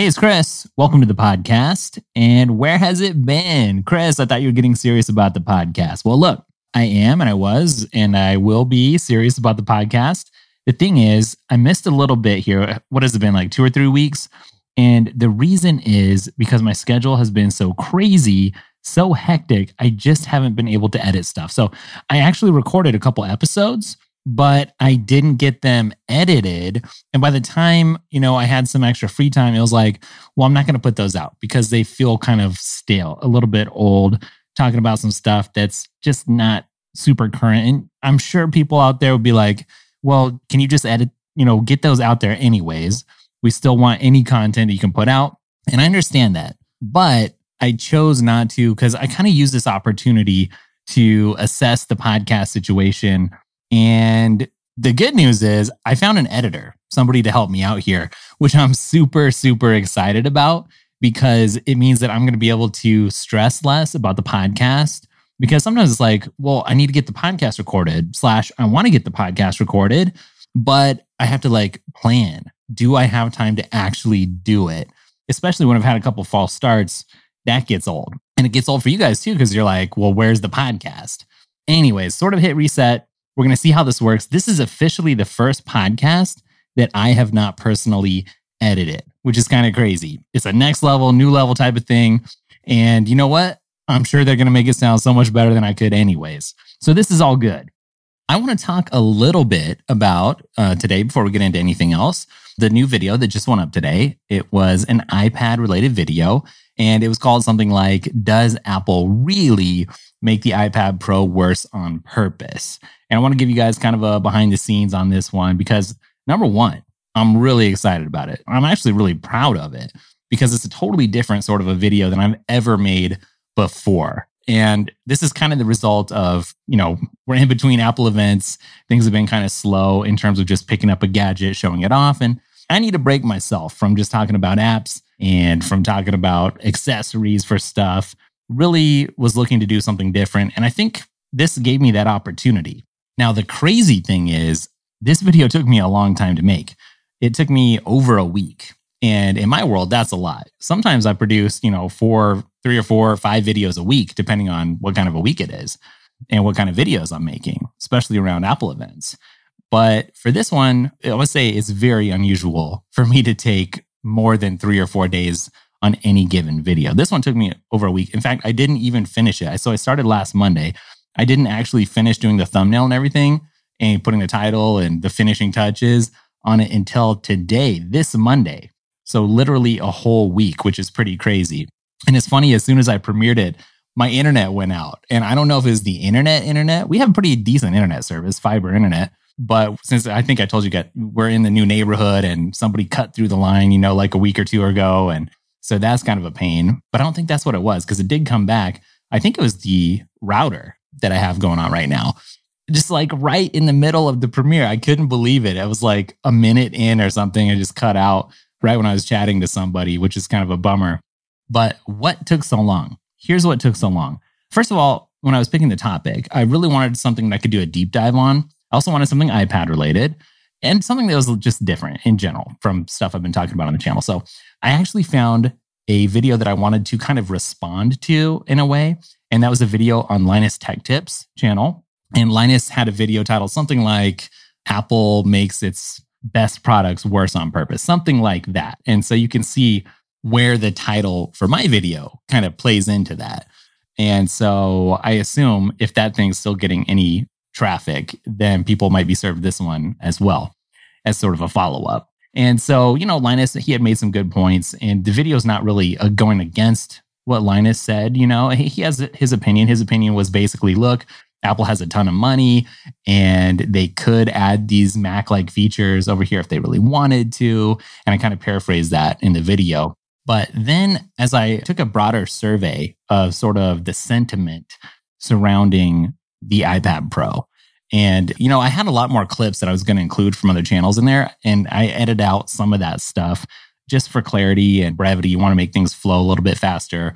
Hey, it's Chris. Welcome to the podcast. And where has it been? Chris, I thought you were getting serious about the podcast. Well, look, I am and I was and I will be serious about the podcast. The thing is, I missed a little bit here. What has it been like two or three weeks? And the reason is because my schedule has been so crazy, so hectic, I just haven't been able to edit stuff. So I actually recorded a couple episodes but I didn't get them edited. And by the time, you know, I had some extra free time, it was like, well, I'm not going to put those out because they feel kind of stale, a little bit old, talking about some stuff that's just not super current. And I'm sure people out there would be like, well, can you just edit, you know, get those out there anyways? We still want any content you can put out. And I understand that. But I chose not to because I kind of use this opportunity to assess the podcast situation and the good news is I found an editor, somebody to help me out here, which I'm super, super excited about because it means that I'm going to be able to stress less about the podcast. Because sometimes it's like, well, I need to get the podcast recorded, slash, I want to get the podcast recorded, but I have to like plan. Do I have time to actually do it? Especially when I've had a couple false starts, that gets old. And it gets old for you guys too, because you're like, well, where's the podcast? Anyways, sort of hit reset, we're going to see how this works. This is officially the first podcast that I have not personally edited, which is kind of crazy. It's a next level, new level type of thing. And you know what? I'm sure they're going to make it sound so much better than I could, anyways. So this is all good. I want to talk a little bit about uh, today before we get into anything else. The new video that just went up today, it was an iPad related video, and it was called something like Does Apple Really Make the iPad Pro Worse on Purpose? And I want to give you guys kind of a behind the scenes on this one because number one, I'm really excited about it. I'm actually really proud of it because it's a totally different sort of a video than I've ever made before. And this is kind of the result of, you know, we're in between Apple events. Things have been kind of slow in terms of just picking up a gadget, showing it off. And I need to break myself from just talking about apps and from talking about accessories for stuff. Really was looking to do something different. And I think this gave me that opportunity. Now, the crazy thing is, this video took me a long time to make. It took me over a week. And in my world, that's a lot. Sometimes I produce, you know, four, three or four or five videos a week, depending on what kind of a week it is and what kind of videos I'm making, especially around Apple events. But for this one, I would say it's very unusual for me to take more than three or four days on any given video. This one took me over a week. In fact, I didn't even finish it. So I started last Monday. I didn't actually finish doing the thumbnail and everything and putting the title and the finishing touches on it until today, this Monday. So literally a whole week, which is pretty crazy. And it's funny, as soon as I premiered it, my internet went out. And I don't know if it was the internet internet. We have pretty decent internet service, fiber internet. But since I think I told you we're in the new neighborhood and somebody cut through the line, you know, like a week or two ago. And so that's kind of a pain. But I don't think that's what it was because it did come back. I think it was the router that I have going on right now. Just like right in the middle of the premiere. I couldn't believe it. It was like a minute in or something. I just cut out right when I was chatting to somebody, which is kind of a bummer. But what took so long? Here's what took so long. First of all, when I was picking the topic, I really wanted something that I could do a deep dive on. I also wanted something iPad related and something that was just different in general from stuff I've been talking about on the channel. So I actually found a video that I wanted to kind of respond to in a way. And that was a video on Linus Tech Tips channel. And Linus had a video titled something like Apple makes its best products worse on purpose, something like that. And so you can see where the title for my video kind of plays into that. And so I assume if that thing's still getting any traffic, then people might be served this one as well as sort of a follow up. And so, you know, Linus, he had made some good points, and the video is not really uh, going against what Linus said. You know, he, he has his opinion. His opinion was basically look, Apple has a ton of money and they could add these Mac like features over here if they really wanted to. And I kind of paraphrased that in the video. But then, as I took a broader survey of sort of the sentiment surrounding the iPad Pro, and, you know, I had a lot more clips that I was going to include from other channels in there. And I edited out some of that stuff just for clarity and brevity. You want to make things flow a little bit faster.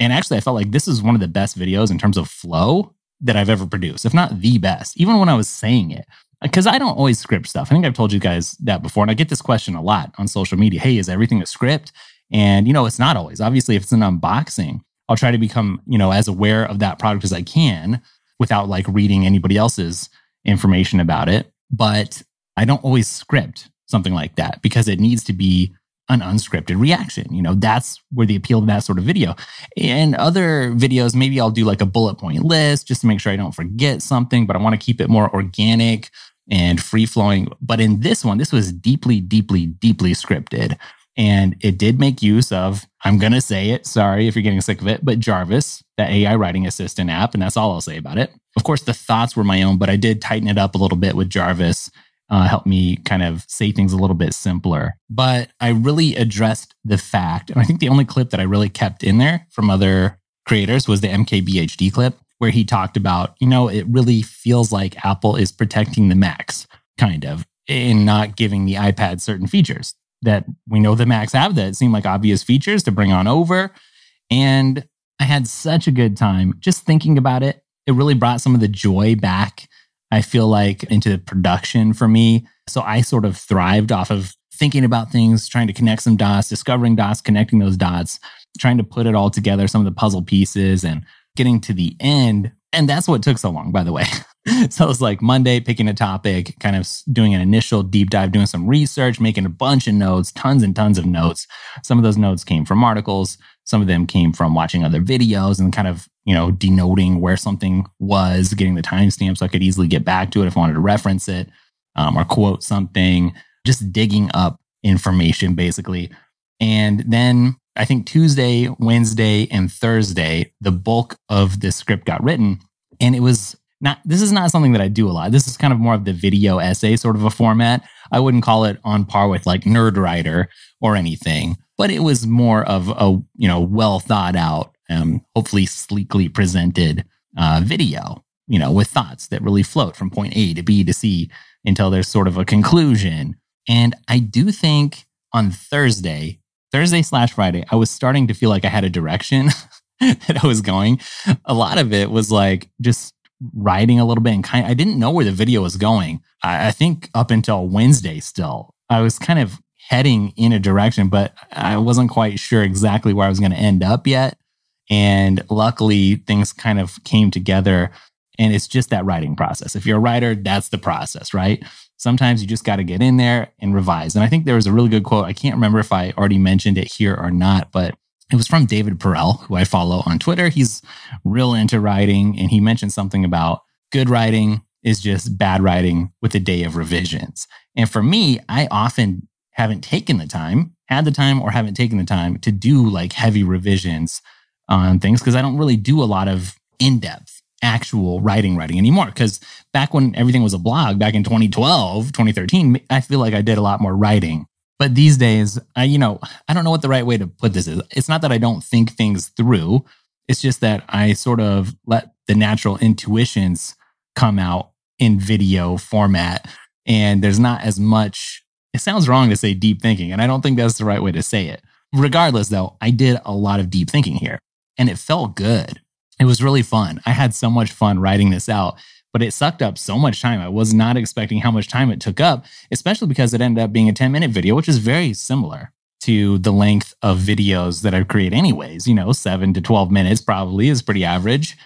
And actually, I felt like this is one of the best videos in terms of flow that I've ever produced, if not the best, even when I was saying it. Because I don't always script stuff. I think I've told you guys that before. And I get this question a lot on social media Hey, is everything a script? And, you know, it's not always. Obviously, if it's an unboxing, I'll try to become, you know, as aware of that product as I can without like reading anybody else's information about it. But I don't always script something like that because it needs to be an unscripted reaction. You know, that's where the appeal of that sort of video. And other videos, maybe I'll do like a bullet point list just to make sure I don't forget something, but I want to keep it more organic and free flowing. But in this one, this was deeply, deeply, deeply scripted. And it did make use of, I'm going to say it, sorry if you're getting sick of it, but Jarvis, that AI writing assistant app. And that's all I'll say about it. Of course, the thoughts were my own, but I did tighten it up a little bit with Jarvis uh, helped me kind of say things a little bit simpler. But I really addressed the fact, and I think the only clip that I really kept in there from other creators was the MKBHD clip, where he talked about, you know, it really feels like Apple is protecting the Macs, kind of, in not giving the iPad certain features that we know the Macs have that seem like obvious features to bring on over. And I had such a good time just thinking about it. It really brought some of the joy back I feel like, into production for me. So I sort of thrived off of thinking about things, trying to connect some dots, discovering dots, connecting those dots, trying to put it all together, some of the puzzle pieces, and getting to the end. And that's what took so long, by the way. so it was like Monday, picking a topic, kind of doing an initial deep dive, doing some research, making a bunch of notes, tons and tons of notes. Some of those notes came from articles, some of them came from watching other videos and kind of you know, denoting where something was, getting the timestamp so I could easily get back to it if I wanted to reference it um, or quote something, just digging up information basically. And then I think Tuesday, Wednesday, and Thursday, the bulk of the script got written. And it was not, this is not something that I do a lot. This is kind of more of the video essay sort of a format. I wouldn't call it on par with like Nerdwriter or anything, but it was more of a, you know, well thought out um, hopefully sleekly presented uh, video, you know, with thoughts that really float from point A to B to C until there's sort of a conclusion. And I do think on Thursday, Thursday slash Friday, I was starting to feel like I had a direction that I was going. A lot of it was like just writing a little bit and kind of, I didn't know where the video was going. I, I think up until Wednesday still, I was kind of heading in a direction, but I wasn't quite sure exactly where I was going to end up yet. And luckily, things kind of came together. And it's just that writing process. If you're a writer, that's the process, right? Sometimes you just got to get in there and revise. And I think there was a really good quote. I can't remember if I already mentioned it here or not, but it was from David Perell, who I follow on Twitter. He's real into writing, and he mentioned something about good writing is just bad writing with a day of revisions. And for me, I often haven't taken the time, had the time, or haven't taken the time to do like heavy revisions on things because I don't really do a lot of in depth actual writing writing anymore because back when everything was a blog back in 2012 2013 i feel like i did a lot more writing but these days i you know i don't know what the right way to put this is. It's not that i don't think things through. It's just that i sort of let the natural intuitions come out in video format. And there's not as much it sounds wrong to say deep thinking and i don't think that's the right way to say it. Regardless though i did a lot of deep thinking here and it felt good. It was really fun. I had so much fun writing this out, but it sucked up so much time. I was not expecting how much time it took up, especially because it ended up being a 10 minute video, which is very similar to the length of videos that I create, anyways. You know, seven to 12 minutes probably is pretty average.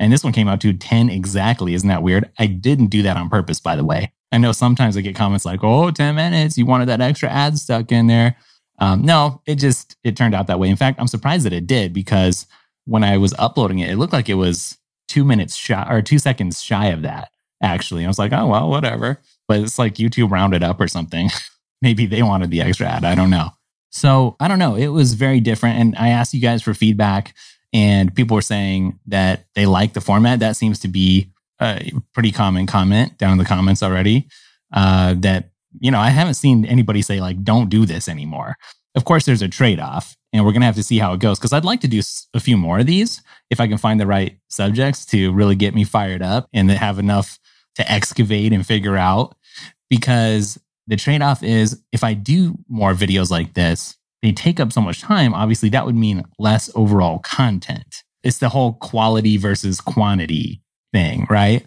And this one came out to 10 exactly. Isn't that weird? I didn't do that on purpose, by the way. I know sometimes I get comments like, oh, 10 minutes, you wanted that extra ad stuck in there. Um, no, it just it turned out that way. In fact, I'm surprised that it did because when I was uploading it, it looked like it was two minutes shy or two seconds shy of that. Actually, I was like, oh well, whatever. But it's like YouTube rounded up or something. Maybe they wanted the extra ad. I don't know. So I don't know. It was very different, and I asked you guys for feedback, and people were saying that they like the format. That seems to be a pretty common comment down in the comments already. Uh, that you know, I haven't seen anybody say like, don't do this anymore. Of course, there's a trade off, and we're going to have to see how it goes because I'd like to do a few more of these if I can find the right subjects to really get me fired up and have enough to excavate and figure out. Because the trade off is if I do more videos like this, they take up so much time. Obviously, that would mean less overall content. It's the whole quality versus quantity thing, right?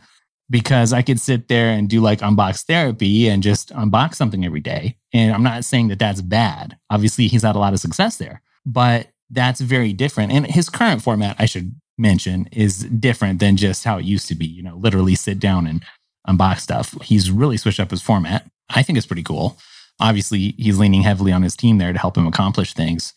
because I could sit there and do like unbox therapy and just unbox something every day. And I'm not saying that that's bad. Obviously, he's had a lot of success there, but that's very different. And his current format, I should mention, is different than just how it used to be. You know, literally sit down and unbox stuff. He's really switched up his format. I think it's pretty cool. Obviously, he's leaning heavily on his team there to help him accomplish things.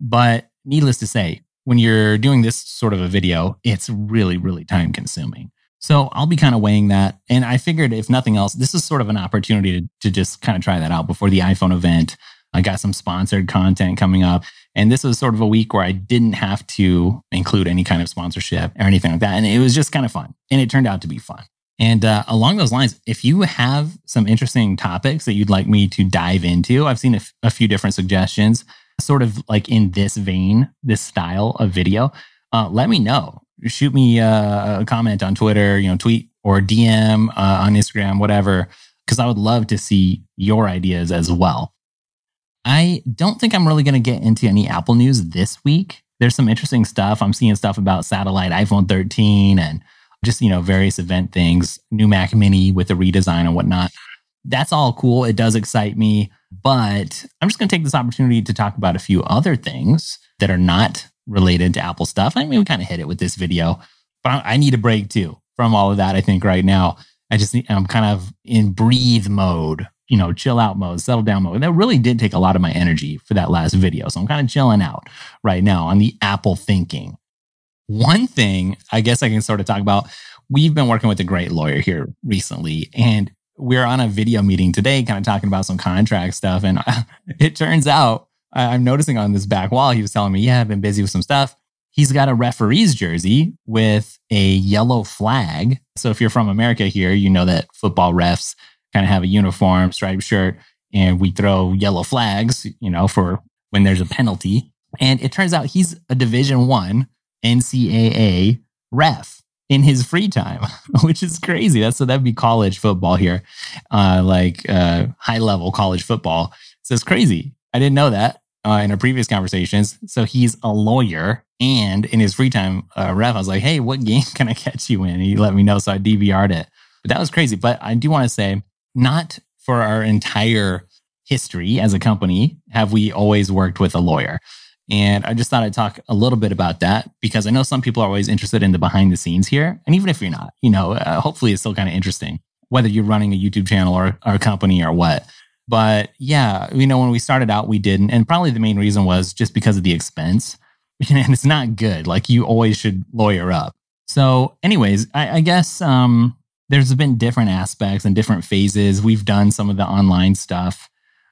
But needless to say, when you're doing this sort of a video, it's really, really time consuming. So I'll be kind of weighing that. And I figured, if nothing else, this is sort of an opportunity to, to just kind of try that out before the iPhone event. I got some sponsored content coming up. And this was sort of a week where I didn't have to include any kind of sponsorship or anything like that. And it was just kind of fun. And it turned out to be fun. And uh, along those lines, if you have some interesting topics that you'd like me to dive into, I've seen a, f- a few different suggestions, sort of like in this vein, this style of video. Uh, let me know shoot me a, a comment on Twitter, you know, tweet or DM uh, on Instagram, whatever, because I would love to see your ideas as well. I don't think I'm really going to get into any Apple news this week. There's some interesting stuff. I'm seeing stuff about satellite iPhone 13 and just, you know, various event things, new Mac mini with the redesign and whatnot. That's all cool. It does excite me, but I'm just going to take this opportunity to talk about a few other things that are not related to Apple stuff. I mean, we kind of hit it with this video, but I need a break too from all of that. I think right now, I just I'm kind of in breathe mode, you know, chill out mode, settle down mode. And that really did take a lot of my energy for that last video. So I'm kind of chilling out right now on the Apple thinking. One thing I guess I can sort of talk about, we've been working with a great lawyer here recently, and we're on a video meeting today, kind of talking about some contract stuff. And it turns out I'm noticing on this back wall, he was telling me, yeah, I've been busy with some stuff. He's got a referee's jersey with a yellow flag. So if you're from America here, you know that football refs kind of have a uniform, striped shirt, and we throw yellow flags, you know, for when there's a penalty. And it turns out he's a Division One NCAA ref in his free time, which is crazy. That's so that'd be college football here, uh, like uh, high level college football. So it's crazy. I didn't know that uh, in our previous conversations. So he's a lawyer, and in his free time, uh, ref, I was like, "Hey, what game can I catch you in?" And he let me know, so I DVR'd it. But that was crazy. But I do want to say, not for our entire history as a company have we always worked with a lawyer. And I just thought I'd talk a little bit about that because I know some people are always interested in the behind the scenes here. And even if you're not, you know, uh, hopefully it's still kind of interesting, whether you're running a YouTube channel or, or a company or what. But yeah, you know, when we started out, we didn't. And probably the main reason was just because of the expense. And it's not good. Like you always should lawyer up. So, anyways, I, I guess um, there's been different aspects and different phases. We've done some of the online stuff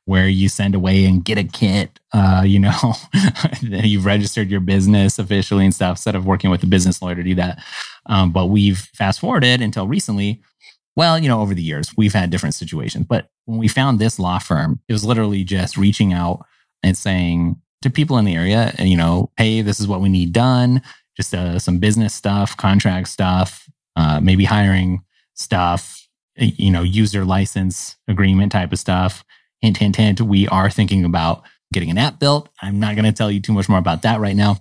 where you send away and get a kit. Uh, you know, you've registered your business officially and stuff instead of working with a business lawyer to do that. Um, but we've fast forwarded until recently well, you know, over the years, we've had different situations. But when we found this law firm, it was literally just reaching out and saying to people in the area, you know, hey, this is what we need done, just uh, some business stuff, contract stuff, uh, maybe hiring stuff, you know, user license agreement type of stuff. Hint, hint, hint, we are thinking about getting an app built. I'm not going to tell you too much more about that right now.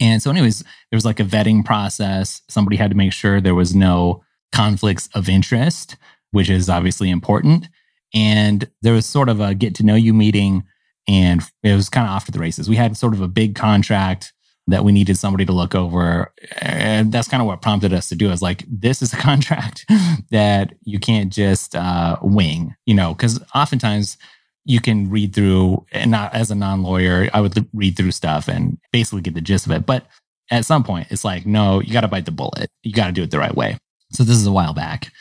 And so, anyways, there was like a vetting process. Somebody had to make sure there was no conflicts of interest, which is obviously important. And there was sort of a get to know you meeting, and it was kind of off to the races. We had sort of a big contract that we needed somebody to look over. And that's kind of what prompted us to do is like, this is a contract that you can't just uh, wing, you know, because oftentimes you can read through, and not as a non lawyer, I would read through stuff and basically get the gist of it. But at some point, it's like, no, you got to bite the bullet. You got to do it the right way. So this is a while back.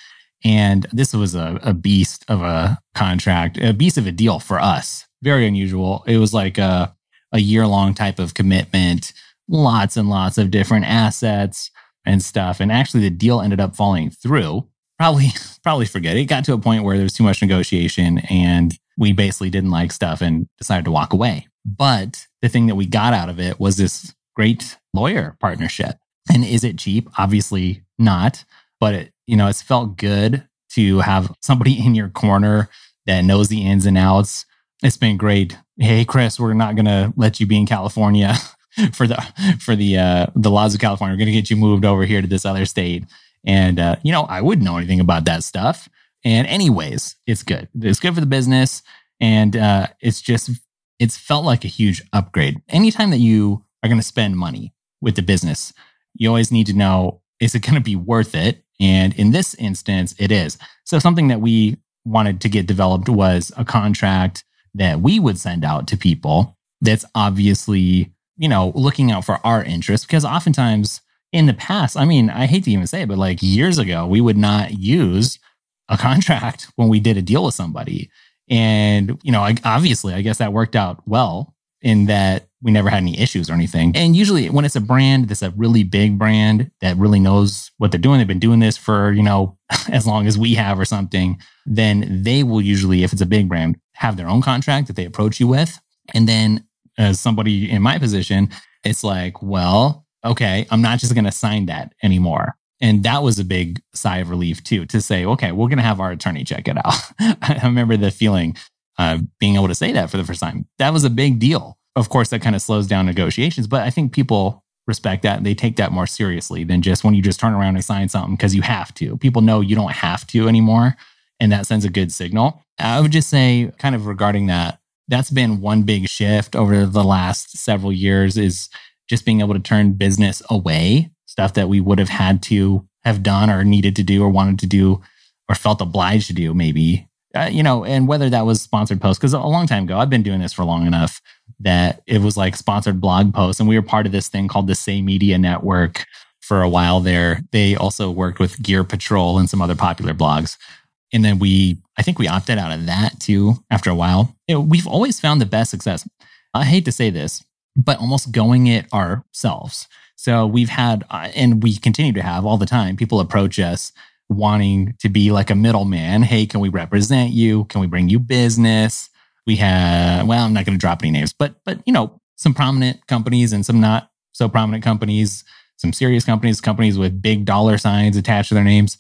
And this was a, a beast of a contract, a beast of a deal for us. Very unusual. It was like a, a year long type of commitment, lots and lots of different assets and stuff. And actually, the deal ended up falling through. Probably, probably forget it. it got to a point where there was too much negotiation and we basically didn't like stuff and decided to walk away. But the thing that we got out of it was this great lawyer partnership. And is it cheap? Obviously not but it, you know, it's felt good to have somebody in your corner that knows the ins and outs. It's been great. Hey, Chris, we're not going to let you be in California for the for the uh, the laws of California. We're going to get you moved over here to this other state, And, uh, you know, I wouldn't know anything about that stuff. And, anyways, it's good. It's good for the business. And uh, it's just, it's felt like a huge upgrade. Anytime that you are going to spend money with the business, you always need to know is it going to be worth it? And in this instance, it is. So, something that we wanted to get developed was a contract that we would send out to people that's obviously, you know, looking out for our interests. Because oftentimes in the past, I mean, I hate to even say it, but like years ago, we would not use a contract when we did a deal with somebody. And, you know, obviously, I guess that worked out well in that we never had any issues or anything. And usually, when it's a brand that's a really big brand that really knows what they're doing, they've been doing this for, you know, as long as we have or something, then they will usually, if it's a big brand, have their own contract that they approach you with. And then, as somebody in my position, it's like, well, okay, I'm not just going to sign that anymore. And that was a big sigh of relief too, to say, okay, we're going to have our attorney check it out. I remember the feeling uh, being able to say that for the first time. That was a big deal. Of course, that kind of slows down negotiations, but I think people respect that they take that more seriously than just when you just turn around and sign something because you have to. People know you don't have to anymore. And that sends a good signal. I would just say, kind of regarding that, that's been one big shift over the last several years is just being able to turn business away, stuff that we would have had to have done or needed to do or wanted to do or felt obliged to do, maybe. Uh, you know, and whether that was sponsored posts, because a long time ago, I've been doing this for long enough that it was like sponsored blog posts. And we were part of this thing called the Say Media Network for a while there. They also worked with Gear Patrol and some other popular blogs. And then we, I think we opted out of that too after a while. You know, we've always found the best success. I hate to say this, but almost going it ourselves. So we've had, uh, and we continue to have all the time, people approach us wanting to be like a middleman. Hey, can we represent you? Can we bring you business? We have, well, I'm not going to drop any names, but, but, you know, some prominent companies and some not so prominent companies, some serious companies, companies with big dollar signs attached to their names.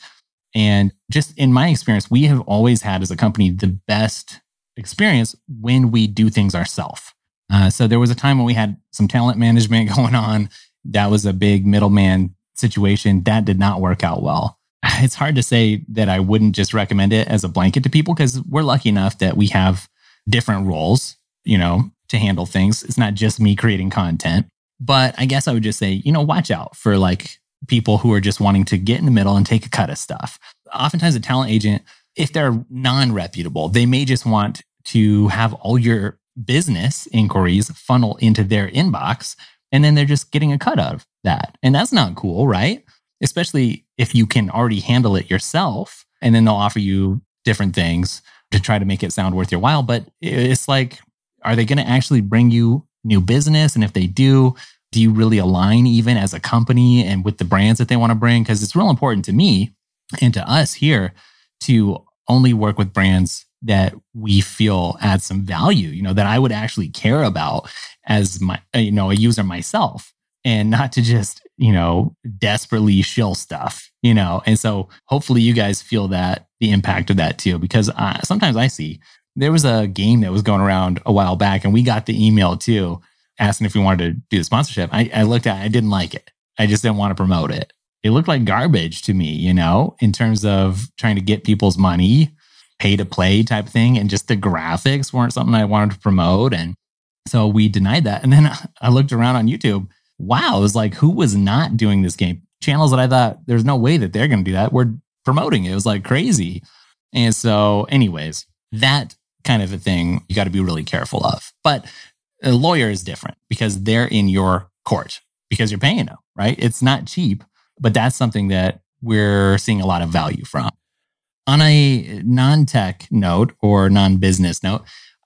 And just in my experience, we have always had as a company the best experience when we do things ourselves. Uh, so there was a time when we had some talent management going on. That was a big middleman situation. That did not work out well. It's hard to say that I wouldn't just recommend it as a blanket to people because we're lucky enough that we have different roles, you know, to handle things. It's not just me creating content. But I guess I would just say, you know, watch out for like people who are just wanting to get in the middle and take a cut of stuff. Oftentimes, a talent agent, if they're non reputable, they may just want to have all your business inquiries funnel into their inbox and then they're just getting a cut of that. And that's not cool, right? Especially if you can already handle it yourself and then they'll offer you different things to try to make it sound worth your while. But it's like, are they going to actually bring you new business? And if they do, do you really align even as a company and with the brands that they want to bring? Because it's real important to me and to us here to only work with brands that we feel add some value, you know, that I would actually care about as my, uh, you know, a user myself and not to just, you know, desperately shill stuff, you know. And so hopefully you guys feel that the impact of that too, because uh, sometimes I see there was a game that was going around a while back and we got the email too asking if we wanted to do the sponsorship. I, I looked at it, I didn't like it. I just didn't want to promote it. It looked like garbage to me, you know, in terms of trying to get people's money pay to play type thing. And just the graphics weren't something I wanted to promote. And so we denied that. And then I looked around on YouTube. Wow, it was like, who was not doing this game? Channels that I thought there's no way that they're going to do that. We're promoting it. It was like crazy. And so, anyways, that kind of a thing you got to be really careful of. But a lawyer is different because they're in your court because you're paying them, right? It's not cheap, but that's something that we're seeing a lot of value from. On a non tech note or non business note,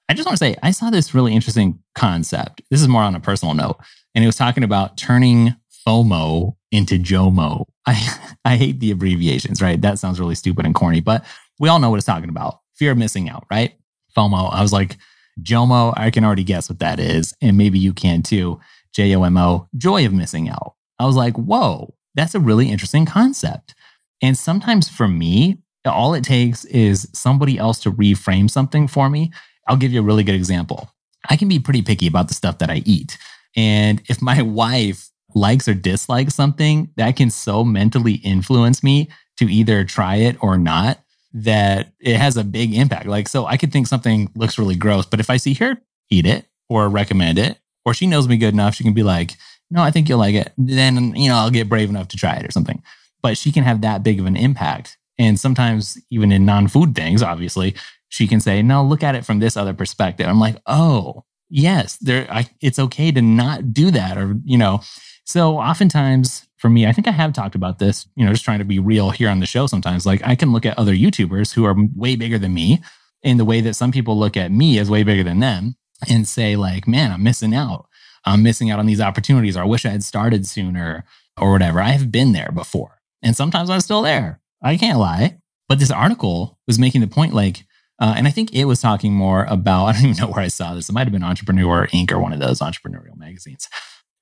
I just want to say I saw this really interesting concept. This is more on a personal note. And it was talking about turning FOMO into JOMO. I, I hate the abbreviations, right? That sounds really stupid and corny, but we all know what it's talking about. Fear of missing out, right? FOMO. I was like, JOMO, I can already guess what that is. And maybe you can too. J O M O, joy of missing out. I was like, whoa, that's a really interesting concept. And sometimes for me, all it takes is somebody else to reframe something for me. I'll give you a really good example. I can be pretty picky about the stuff that I eat. And if my wife likes or dislikes something, that can so mentally influence me to either try it or not that it has a big impact. Like, so I could think something looks really gross, but if I see her eat it or recommend it, or she knows me good enough, she can be like, no, I think you'll like it. Then, you know, I'll get brave enough to try it or something. But she can have that big of an impact. And sometimes, even in non food things, obviously, she can say, no, look at it from this other perspective. I'm like, oh, yes, there, I, it's okay to not do that. Or, you know, so oftentimes for me, I think I have talked about this, you know, just trying to be real here on the show sometimes. Like I can look at other YouTubers who are way bigger than me in the way that some people look at me as way bigger than them and say, like, man, I'm missing out. I'm missing out on these opportunities, or I wish I had started sooner, or whatever. I have been there before. And sometimes I'm still there. I can't lie. But this article was making the point like, uh, and I think it was talking more about, I don't even know where I saw this. It might have been Entrepreneur Inc. or one of those entrepreneurial magazines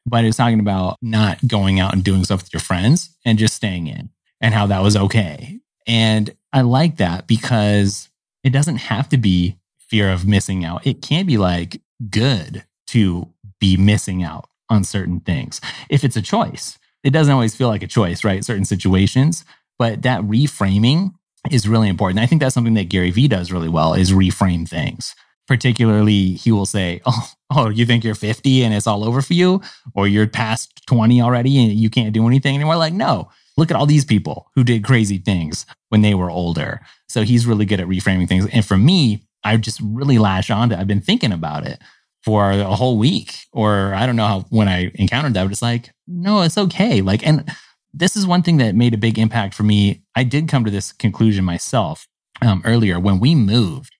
but it was talking about not going out and doing stuff with your friends and just staying in and how that was okay. And I like that because it doesn't have to be fear of missing out. It can be like good to be missing out on certain things if it's a choice. It doesn't always feel like a choice, right? Certain situations, but that reframing is really important. I think that's something that Gary Vee does really well is reframe things particularly he will say, "Oh, oh, you think you're 50 and it's all over for you, or you're past 20 already and you can't do anything anymore." Like, no, look at all these people who did crazy things when they were older. So he's really good at reframing things. And for me, I just really lash onto. I've been thinking about it for a whole week, or I don't know how when I encountered that, but it's like, no, it's okay. Like, and this is one thing that made a big impact for me. I did come to this conclusion myself um, earlier when we moved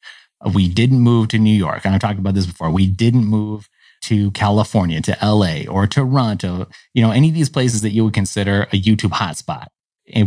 we didn't move to New York. And I talked about this before. We didn't move to California, to LA or Toronto, you know, any of these places that you would consider a YouTube hotspot,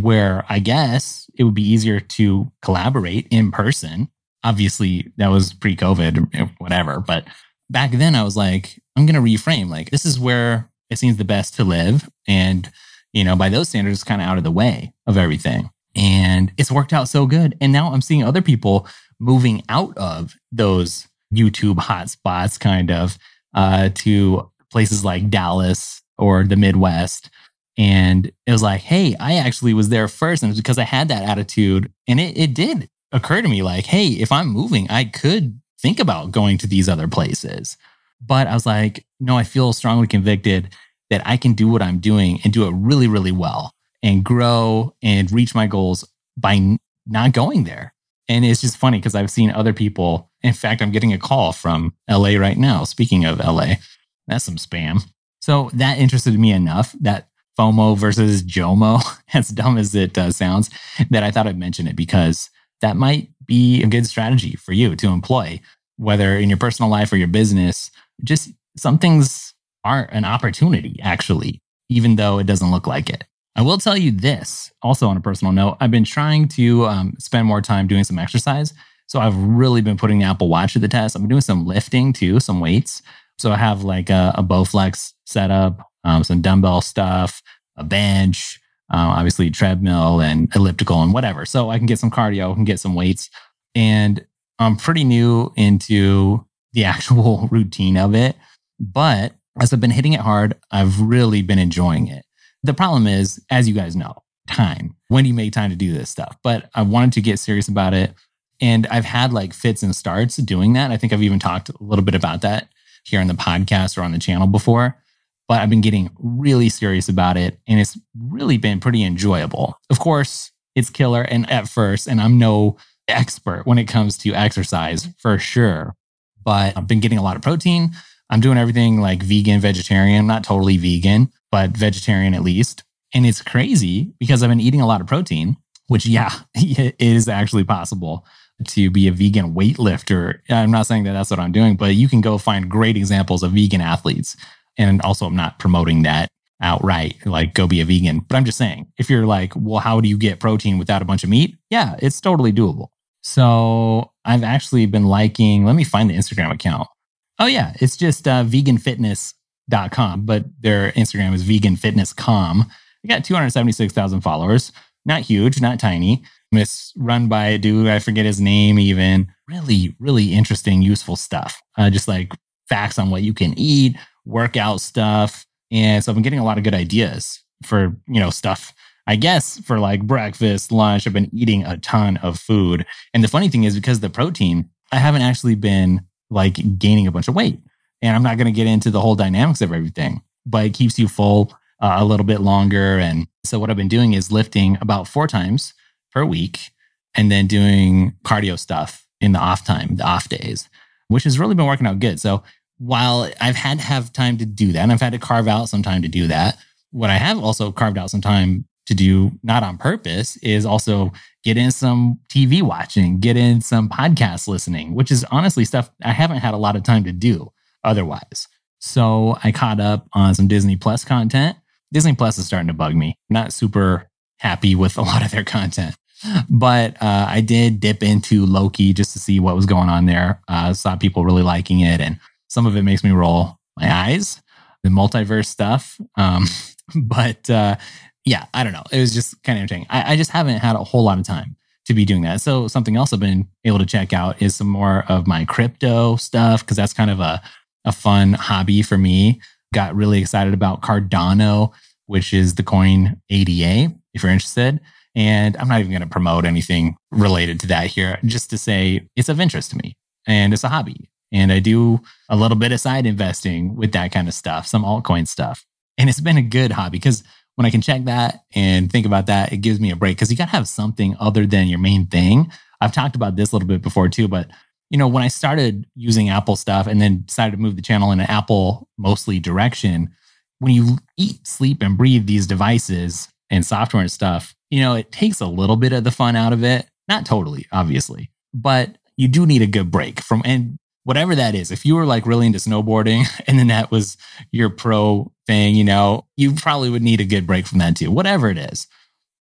where I guess it would be easier to collaborate in person. Obviously, that was pre COVID, whatever. But back then, I was like, I'm going to reframe. Like, this is where it seems the best to live. And, you know, by those standards, it's kind of out of the way of everything. And it's worked out so good. And now I'm seeing other people moving out of those YouTube hotspots, kind of, uh, to places like Dallas or the Midwest. And it was like, hey, I actually was there first. And it's because I had that attitude. And it, it did occur to me like, hey, if I'm moving, I could think about going to these other places. But I was like, no, I feel strongly convicted that I can do what I'm doing and do it really, really well and grow and reach my goals by not going there. And it's just funny because I've seen other people. In fact, I'm getting a call from LA right now. Speaking of LA, that's some spam. So that interested me enough that FOMO versus JOMO, as dumb as it uh, sounds, that I thought I'd mention it because that might be a good strategy for you to employ, whether in your personal life or your business. Just some things aren't an opportunity, actually, even though it doesn't look like it. I will tell you this also on a personal note. I've been trying to um, spend more time doing some exercise. So I've really been putting the Apple Watch to the test. I've been doing some lifting too, some weights. So I have like a, a Bowflex setup, um, some dumbbell stuff, a bench, uh, obviously treadmill and elliptical and whatever. So I can get some cardio, I can get some weights. And I'm pretty new into the actual routine of it. But as I've been hitting it hard, I've really been enjoying it. The problem is, as you guys know, time. When do you make time to do this stuff? But I wanted to get serious about it. And I've had like fits and starts doing that. I think I've even talked a little bit about that here on the podcast or on the channel before. But I've been getting really serious about it and it's really been pretty enjoyable. Of course, it's killer and at first, and I'm no expert when it comes to exercise for sure. But I've been getting a lot of protein. I'm doing everything like vegan, vegetarian, not totally vegan, but vegetarian at least. And it's crazy because I've been eating a lot of protein, which, yeah, it is actually possible to be a vegan weightlifter. I'm not saying that that's what I'm doing, but you can go find great examples of vegan athletes. And also, I'm not promoting that outright, like go be a vegan. But I'm just saying, if you're like, well, how do you get protein without a bunch of meat? Yeah, it's totally doable. So I've actually been liking, let me find the Instagram account. Oh, yeah, it's just uh, vegan fitness com, but their Instagram is veganfitnesscom. They got 276,000 followers. Not huge, not tiny. It's run by a dude, I forget his name even. Really, really interesting, useful stuff. Uh, just like facts on what you can eat, workout stuff, And so I've been getting a lot of good ideas for, you know, stuff. I guess for like breakfast, lunch, I've been eating a ton of food. And the funny thing is because the protein, I haven't actually been like gaining a bunch of weight. And I'm not going to get into the whole dynamics of everything, but it keeps you full uh, a little bit longer. And so what I've been doing is lifting about four times per week and then doing cardio stuff in the off time, the off days, which has really been working out good. So while I've had to have time to do that, and I've had to carve out some time to do that, what I have also carved out some time to do, not on purpose, is also get in some TV watching, get in some podcast listening, which is honestly stuff I haven't had a lot of time to do otherwise. So I caught up on some Disney Plus content. Disney Plus is starting to bug me. not super happy with a lot of their content. But uh, I did dip into Loki just to see what was going on there. Uh, saw people really liking it, and some of it makes me roll my eyes, the multiverse stuff. Um, but uh, yeah, I don't know. It was just kind of interesting. I, I just haven't had a whole lot of time to be doing that. So something else I've been able to check out is some more of my crypto stuff because that's kind of a a fun hobby for me. Got really excited about Cardano, which is the coin ADA, if you're interested. And I'm not even going to promote anything related to that here, just to say it's of interest to me and it's a hobby. And I do a little bit of side investing with that kind of stuff, some altcoin stuff. And it's been a good hobby because when I can check that and think about that, it gives me a break because you got to have something other than your main thing. I've talked about this a little bit before too, but you know, when I started using Apple stuff and then decided to move the channel in an Apple mostly direction, when you eat, sleep, and breathe these devices and software and stuff, you know, it takes a little bit of the fun out of it. Not totally, obviously, but you do need a good break from, and whatever that is, if you were like really into snowboarding and then that was your pro thing, you know, you probably would need a good break from that too, whatever it is.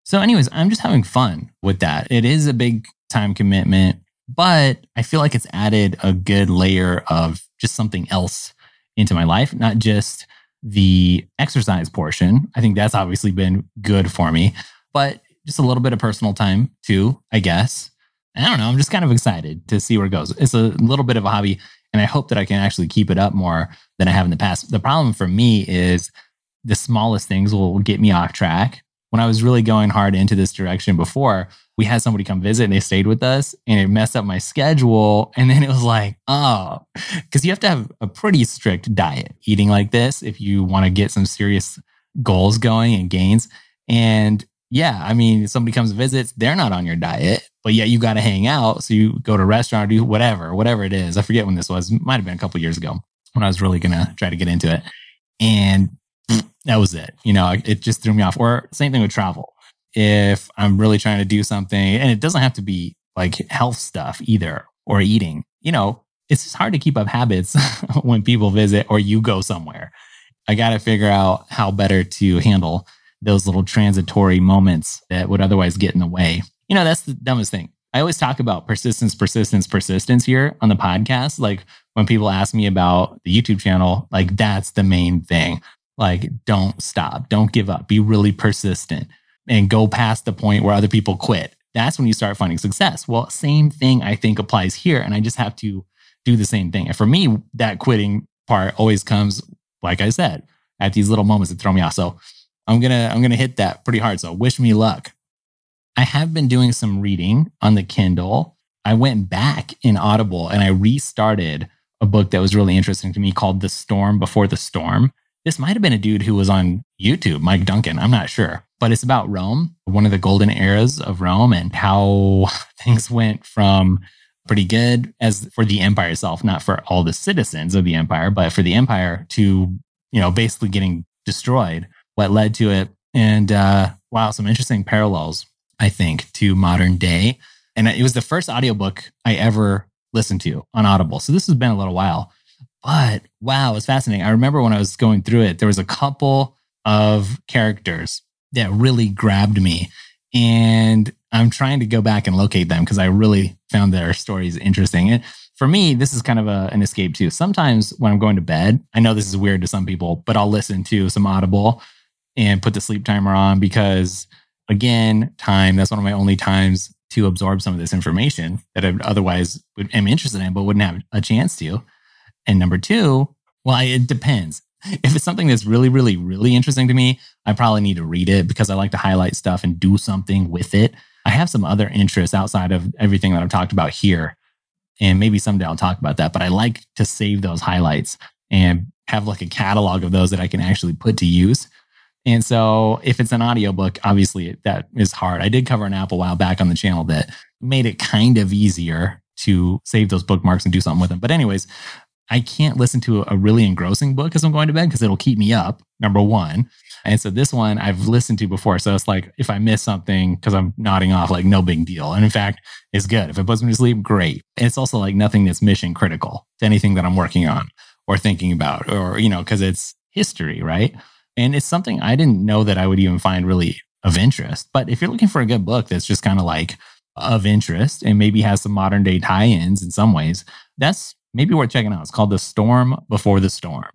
So, anyways, I'm just having fun with that. It is a big time commitment, but I feel like it's added a good layer of just something else into my life, not just the exercise portion. I think that's obviously been good for me, but just a little bit of personal time too, I guess. I don't know. I'm just kind of excited to see where it goes. It's a little bit of a hobby, and I hope that I can actually keep it up more than I have in the past. The problem for me is the smallest things will get me off track. When I was really going hard into this direction before, we had somebody come visit and they stayed with us and it messed up my schedule. And then it was like, oh, because you have to have a pretty strict diet eating like this if you want to get some serious goals going and gains. And yeah, I mean, somebody comes visits, they're not on your diet, but yet you got to hang out. So you go to a restaurant or do whatever, whatever it is. I forget when this was. Might have been a couple years ago when I was really going to try to get into it. And that was it. You know, it just threw me off. Or same thing with travel. If I'm really trying to do something, and it doesn't have to be like health stuff either or eating, you know, it's just hard to keep up habits when people visit or you go somewhere. I got to figure out how better to handle those little transitory moments that would otherwise get in the way. You know, that's the dumbest thing. I always talk about persistence, persistence, persistence here on the podcast. Like when people ask me about the YouTube channel, like that's the main thing. Like, don't stop, don't give up, be really persistent and go past the point where other people quit. That's when you start finding success. Well, same thing I think applies here. And I just have to do the same thing. And for me, that quitting part always comes, like I said, at these little moments that throw me off. So I'm gonna I'm gonna hit that pretty hard. So wish me luck. I have been doing some reading on the Kindle. I went back in Audible and I restarted a book that was really interesting to me called The Storm Before the Storm. This might have been a dude who was on YouTube, Mike Duncan. I'm not sure, but it's about Rome, one of the golden eras of Rome, and how things went from pretty good as for the empire itself, not for all the citizens of the empire, but for the empire to, you know, basically getting destroyed what led to it. And uh, wow, some interesting parallels, I think, to modern day. And it was the first audiobook I ever listened to on Audible. So this has been a little while. But wow, it was fascinating. I remember when I was going through it, there was a couple of characters that really grabbed me. And I'm trying to go back and locate them because I really found their stories interesting. And for me, this is kind of a, an escape too. Sometimes when I'm going to bed, I know this is weird to some people, but I'll listen to some Audible and put the sleep timer on because again, time, that's one of my only times to absorb some of this information that I otherwise would, am interested in, but wouldn't have a chance to. And number two, well, it depends. if it's something that's really, really, really interesting to me, I probably need to read it because I like to highlight stuff and do something with it. I have some other interests outside of everything that I've talked about here. And maybe someday I'll talk about that, but I like to save those highlights and have like a catalog of those that I can actually put to use. And so if it's an audiobook, obviously that is hard. I did cover an app a while back on the channel that made it kind of easier to save those bookmarks and do something with them. But anyways, I can't listen to a really engrossing book as I'm going to bed because it'll keep me up, number one. And so this one I've listened to before. So it's like if I miss something because I'm nodding off, like no big deal. And in fact, it's good. If it puts me to sleep, great. And it's also like nothing that's mission critical to anything that I'm working on or thinking about, or, you know, because it's history, right? And it's something I didn't know that I would even find really of interest. But if you're looking for a good book that's just kind of like of interest and maybe has some modern day tie ins in some ways, that's maybe worth checking out. It's called The Storm Before the Storm.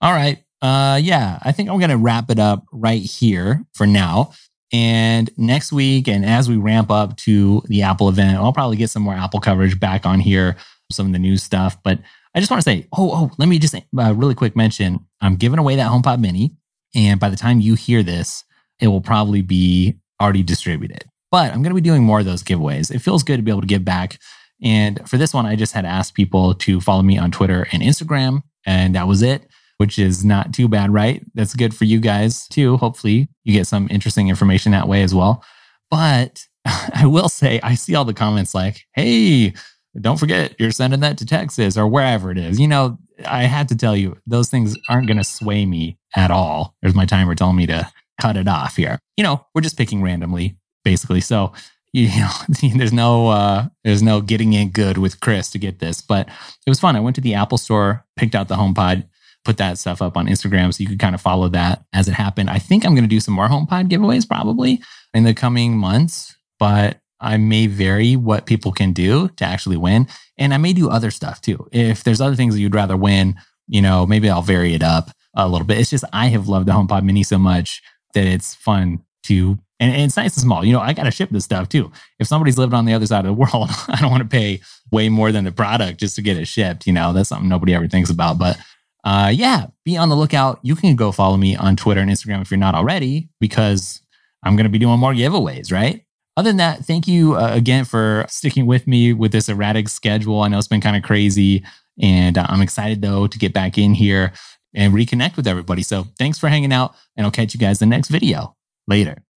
All right. Uh, yeah, I think I'm going to wrap it up right here for now. And next week, and as we ramp up to the Apple event, I'll probably get some more Apple coverage back on here, some of the new stuff. But I just want to say, oh, oh, let me just uh, really quick mention I'm giving away that HomePod Mini. And by the time you hear this, it will probably be already distributed. But I'm going to be doing more of those giveaways. It feels good to be able to give back and for this one, I just had asked people to follow me on Twitter and Instagram, and that was it, which is not too bad, right? That's good for you guys too. Hopefully, you get some interesting information that way as well. But I will say, I see all the comments like, hey, don't forget you're sending that to Texas or wherever it is. You know, I had to tell you, those things aren't going to sway me at all. There's my timer telling me to cut it off here. You know, we're just picking randomly, basically. So you know, there's no uh, there's no getting in good with Chris to get this, but it was fun. I went to the Apple store, picked out the HomePod, put that stuff up on Instagram so you could kind of follow that as it happened. I think I'm going to do some more HomePod giveaways probably in the coming months, but I may vary what people can do to actually win, and I may do other stuff too. If there's other things that you'd rather win, you know, maybe I'll vary it up a little bit. It's just I have loved the HomePod Mini so much that it's fun to and, and, it's nice and small. You know, I got to ship this stuff too. If somebody's living on the other side of the world, I don't want to pay way more than the product just to get it shipped. You know, that's something nobody ever thinks about. But uh, yeah, be on the lookout. You can go follow me on Twitter and Instagram if you're not already, because I'm going to be doing more giveaways, right? Other than that, thank you uh, again for sticking with me with this erratic schedule. I know it's been kind of crazy, and uh, I'm excited though to get back in here and reconnect with everybody. So thanks for hanging out, and I'll catch you guys in the next video. Later.